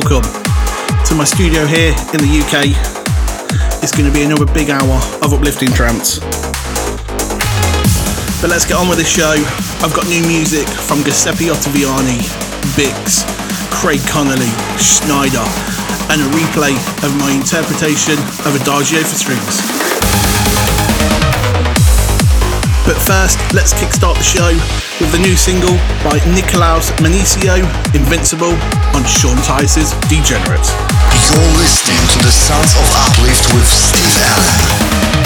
welcome to my studio here in the UK. It's going to be another big hour of uplifting trance. But let's get on with the show. I've got new music from Giuseppe Ottaviani, BiXX, Craig Connelly, Sneijder, and a replay of my interpretation of Adagio for Strings. But first, let's kickstart the show with the new single by Nicolas Menicou, Invincible, on Sean Tyas's Degenerate. You're listening to the Sounds of Uplift with Steve Allen.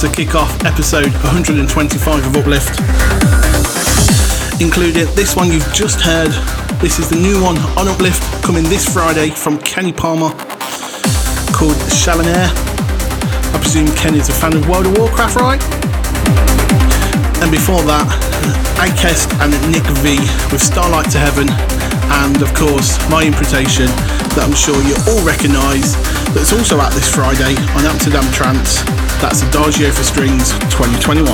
To kick off episode 125 of Uplift. Including this one you've just heard. This is the new one on Uplift coming this Friday from Kenny Palmer called Shalanir. I presume Ken is a fan of World of Warcraft, right? And before that, Alikast and Nick V with Straight To Heaven, and of course, my imputation that I'm sure you all recognise that's also out this Friday on Amsterdam Trance. That's Adagio for Strings 2021.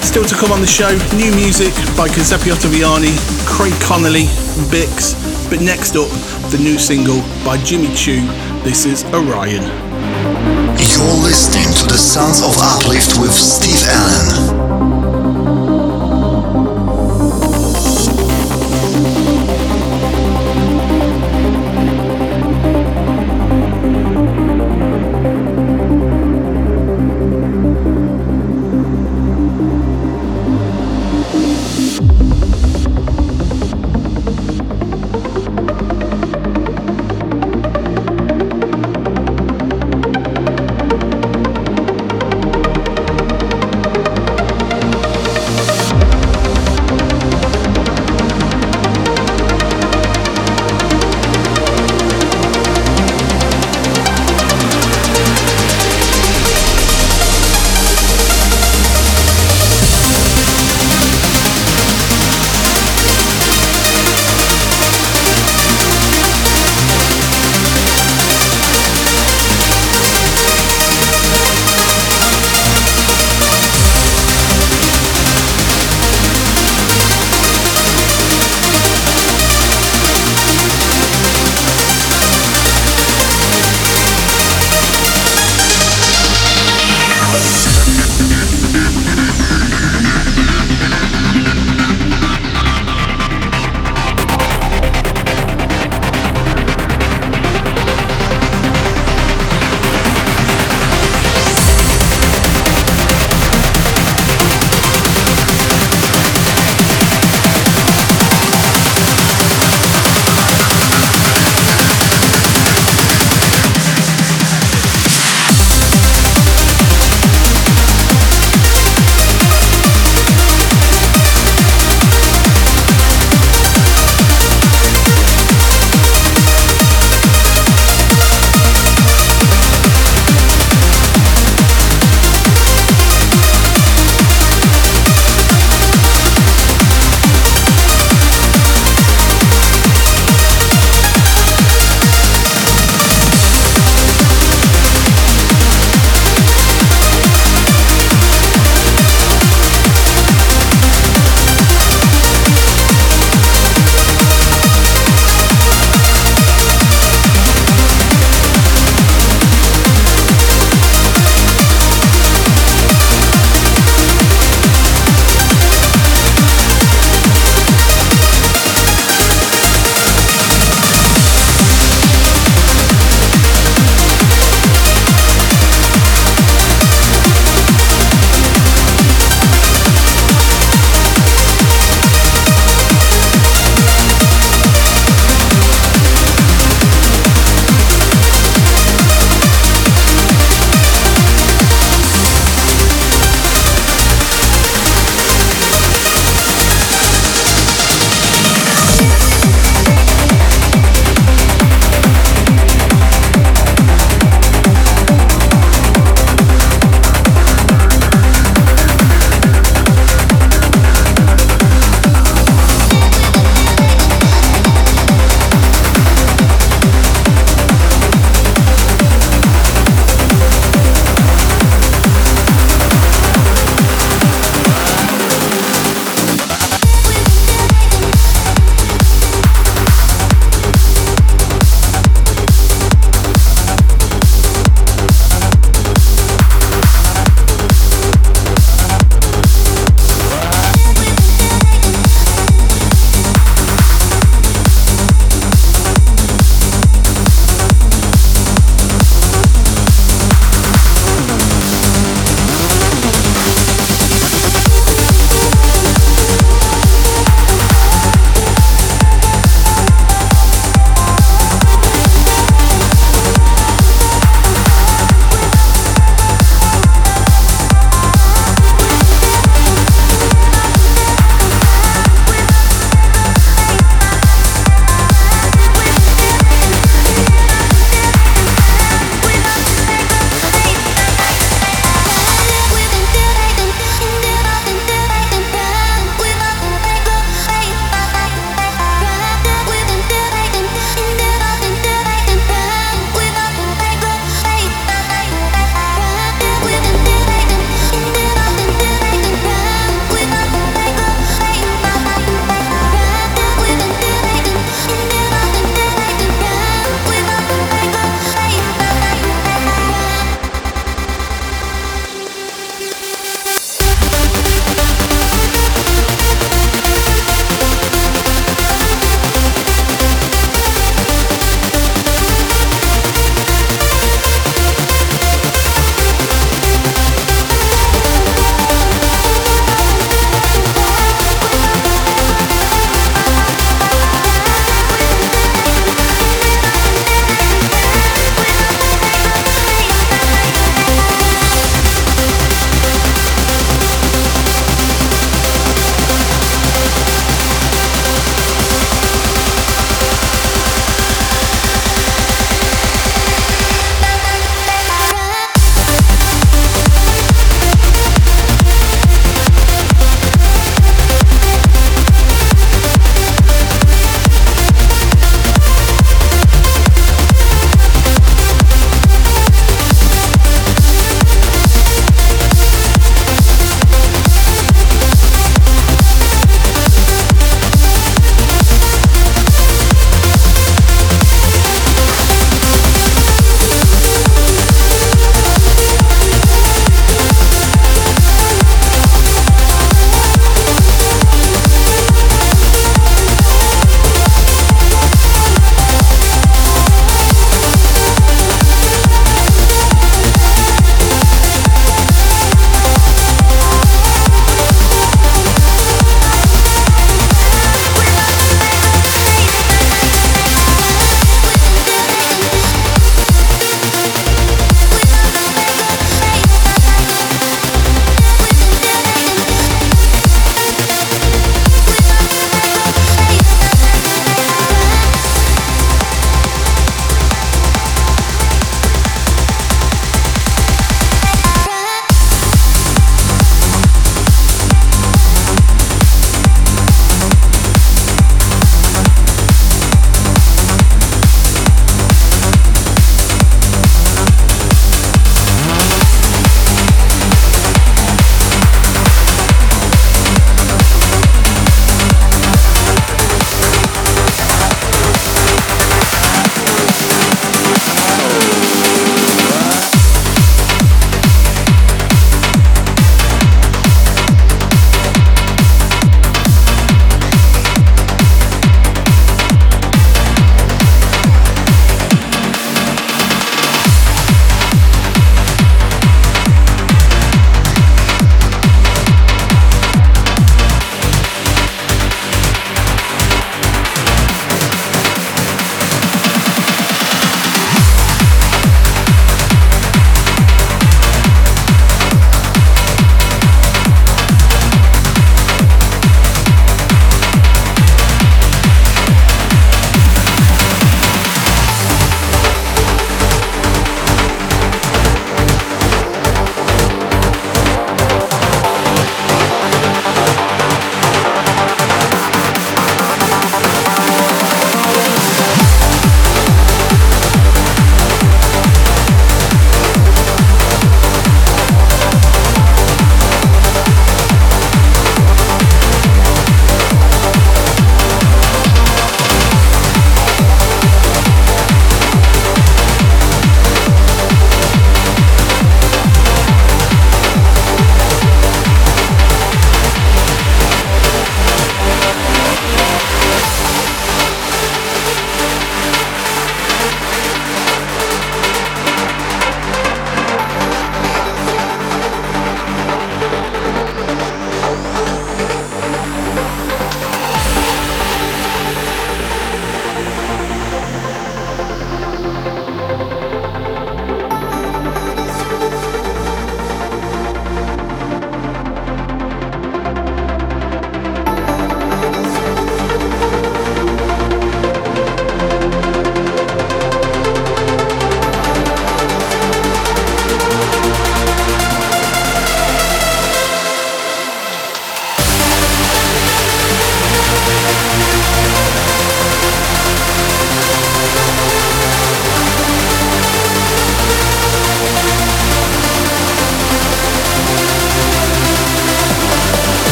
Still to come on the show, new music by Giuseppe Ottaviani, Craig Connelly, BiXX, but next up, the new single by Jimmy Chou. This is Orion. You're listening to the Sons of Uplift with Steve Allen.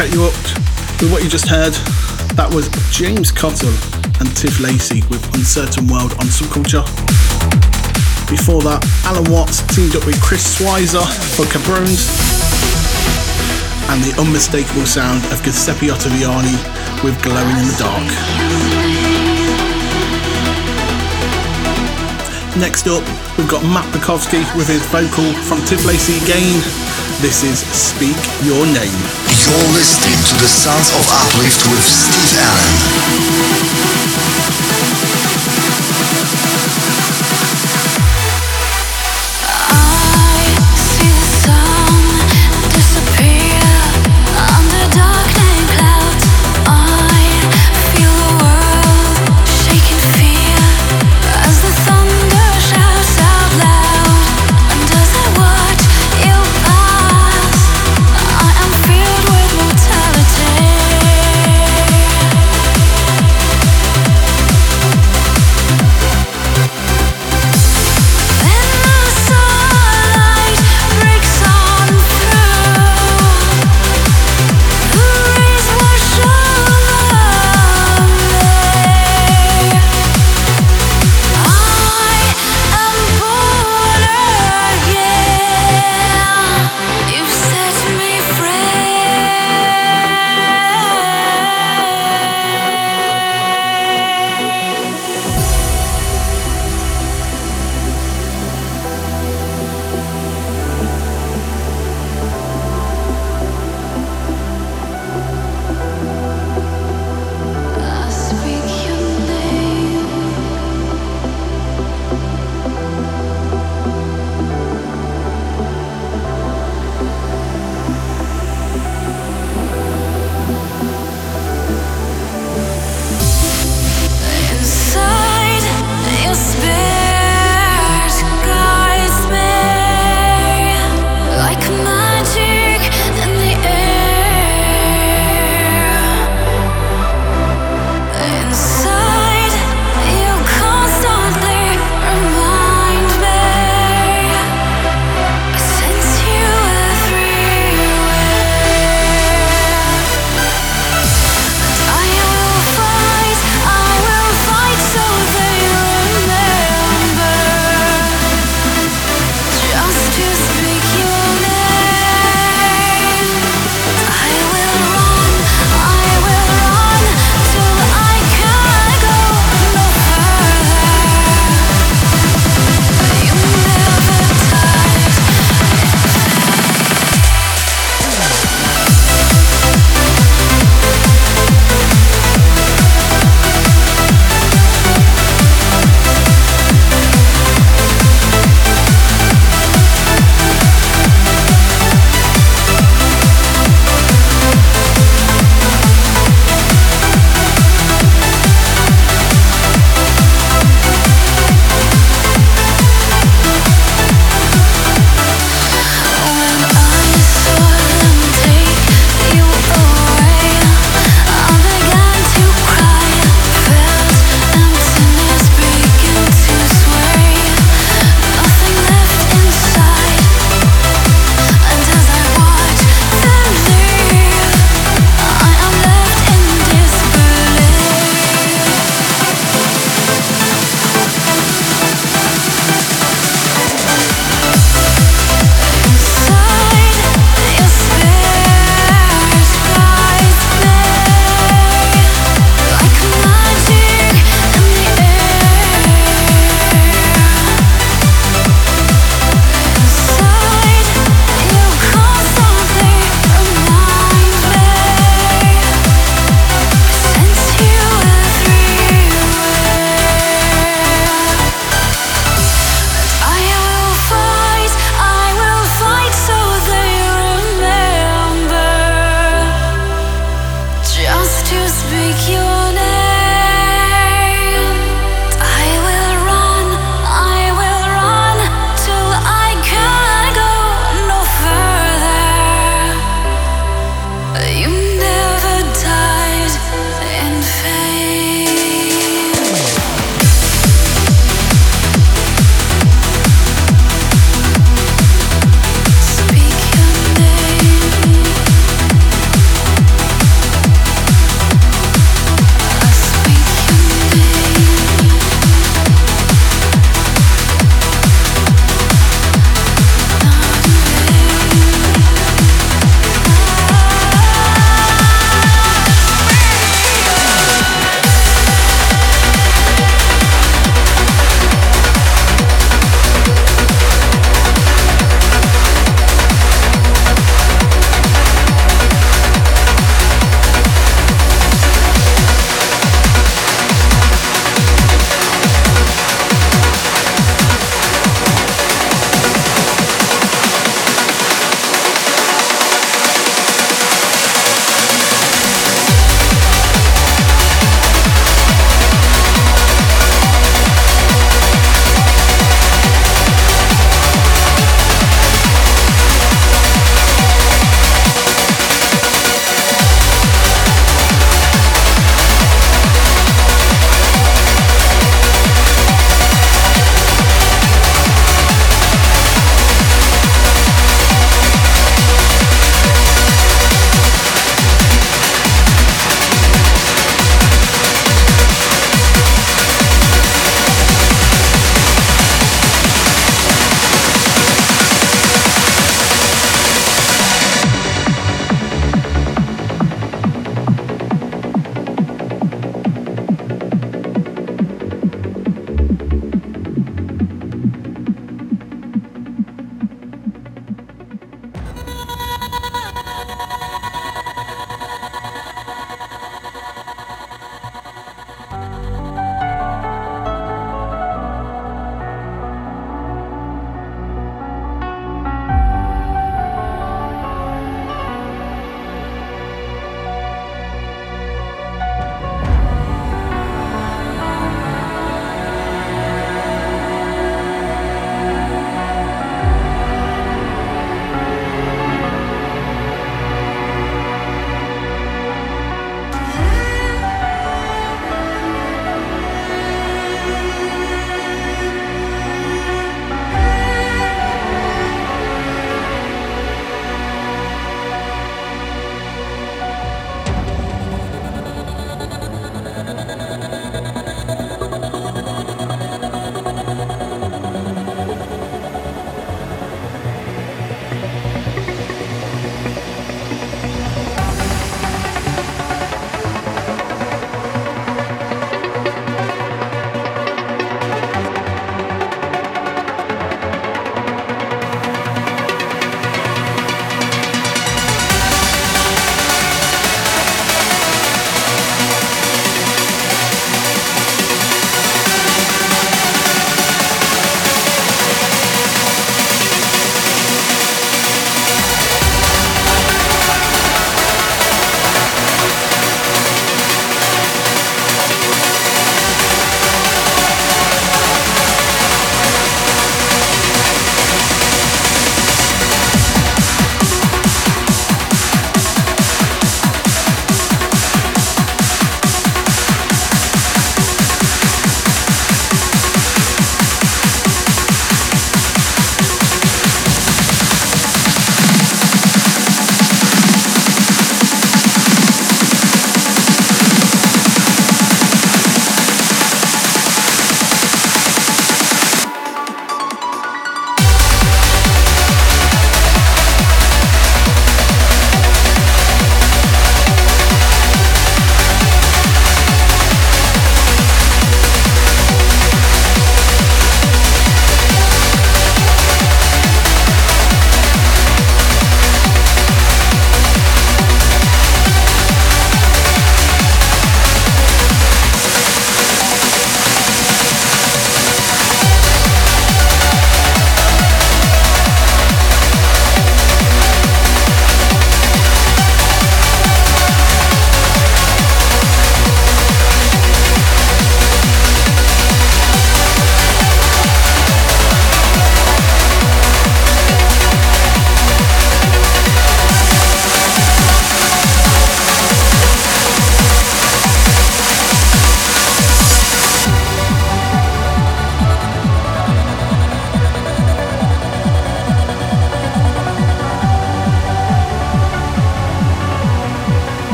Cut you up with what you just heard. That was James Cottle and Tiff Lacey with Uncertain World on Subculture. Before that, Allen Watts teamed up with Chris Schweizer for Cabrones. And the unmistakable sound of Giuseppe Ottaviani with Glowing in the Dark. Next up, we've got Matt Bukovski with his vocal from Tiff Lacey again. This is Speak Your Name. You're listening to the Sounds of Uplift with Steve Allen.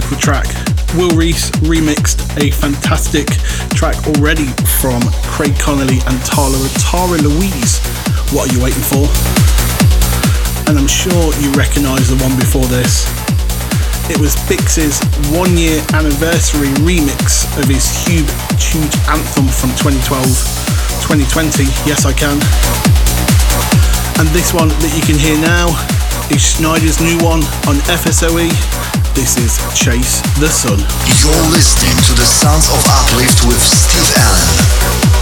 Vocal track. Will Rees remixed a fantastic track already from Craig Connelly and Tara, Tara Louise. What are you waiting for? And I'm sure you recognise the one before this. It was BiXX's one year anniversary remix of his huge, huge anthem from 2012 2020. Yes, I can. And this one that you can hear now is Sneijder's new one on FSOE. This is Chase the Sun. You're listening to the Sounds of Uplift with Steve Allen.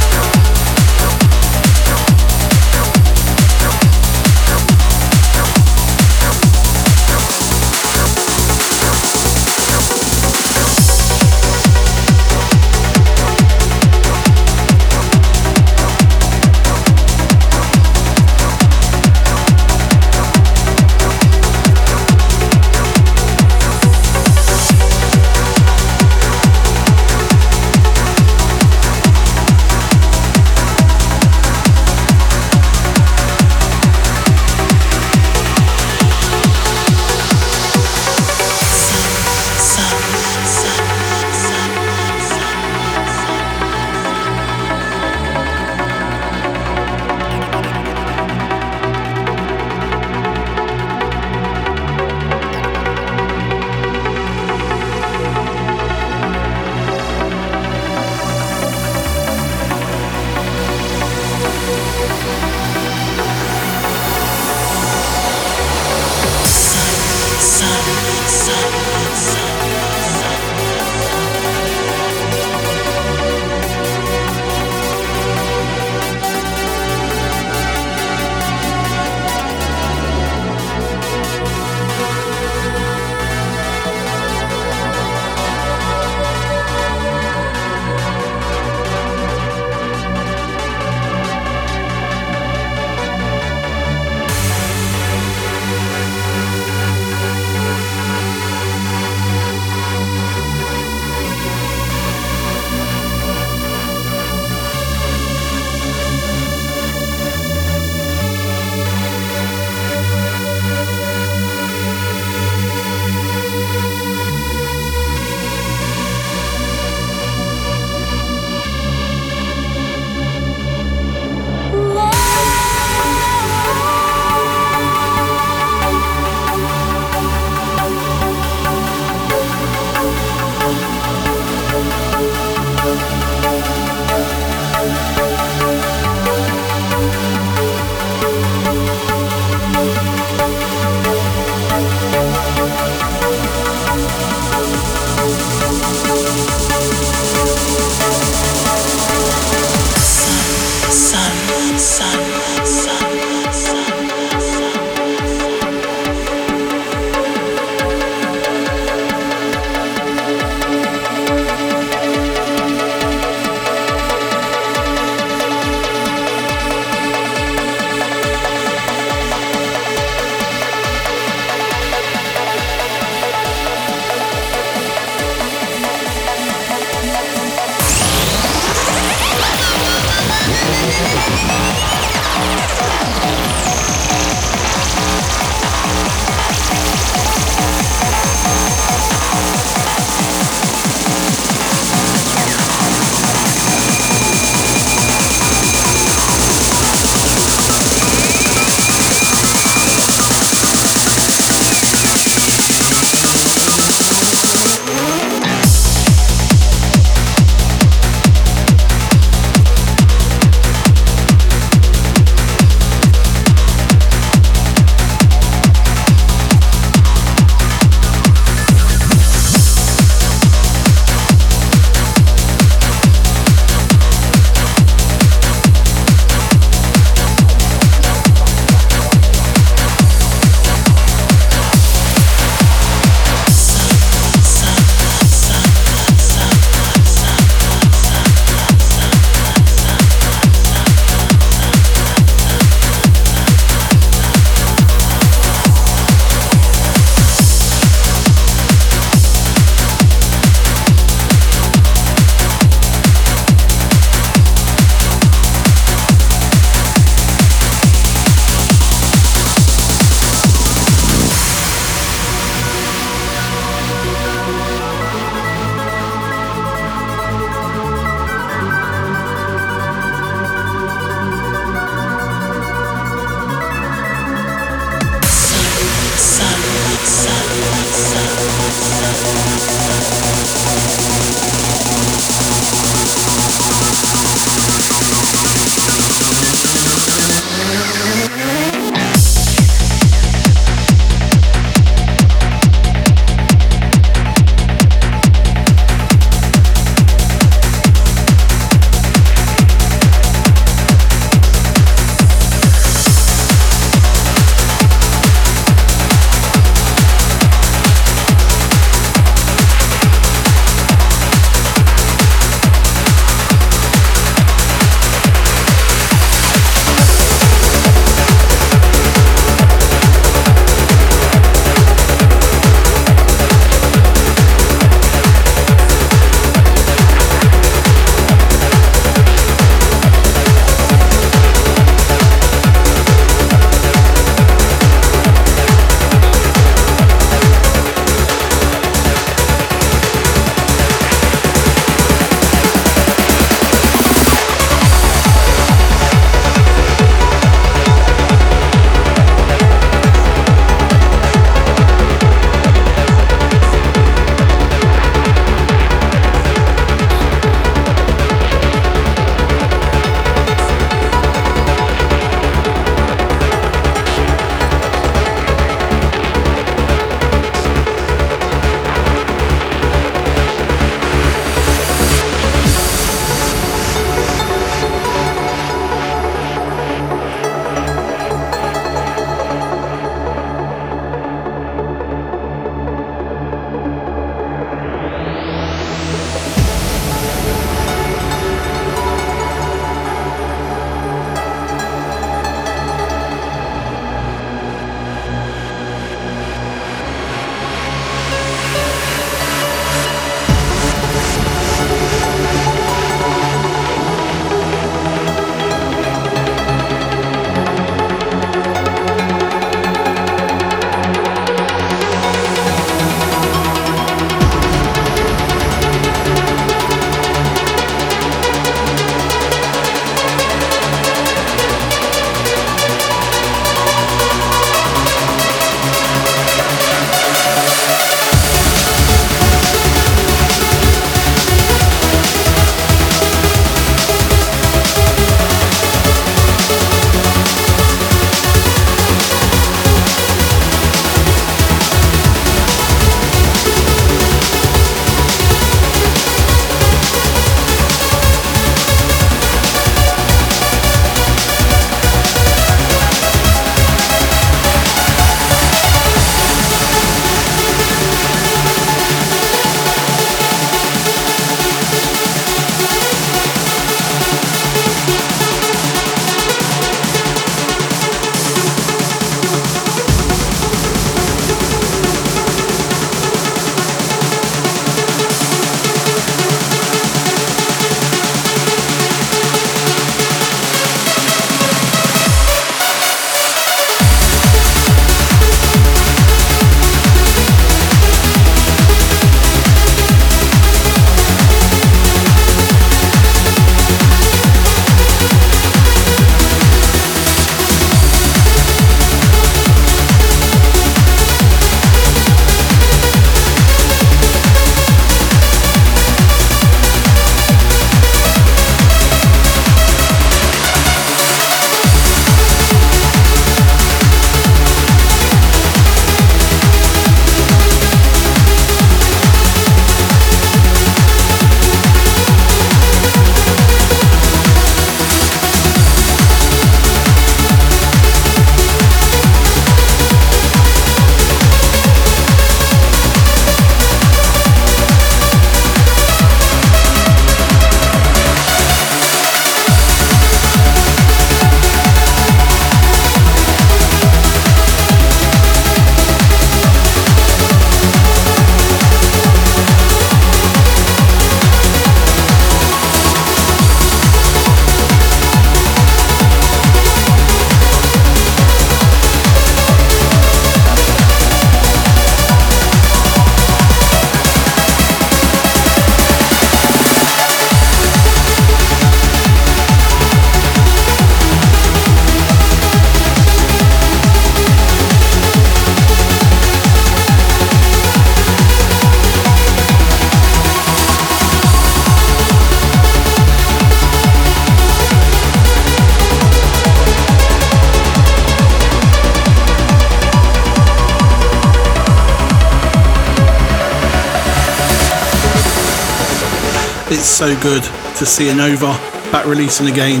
So good to see Onova back releasing again.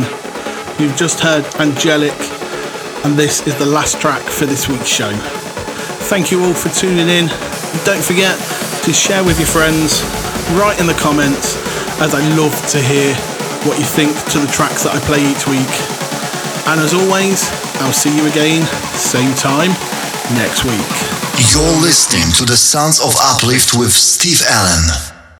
You've just heard Angelic, and this is the last track for this week's show. Thank you all for tuning in. Don't forget to share with your friends, write in the comments, as I love to hear what you think to the tracks that I play each week. And as always, I'll see you again, same time, next week. You're listening to the Sounds of Uplift with Steve Allen.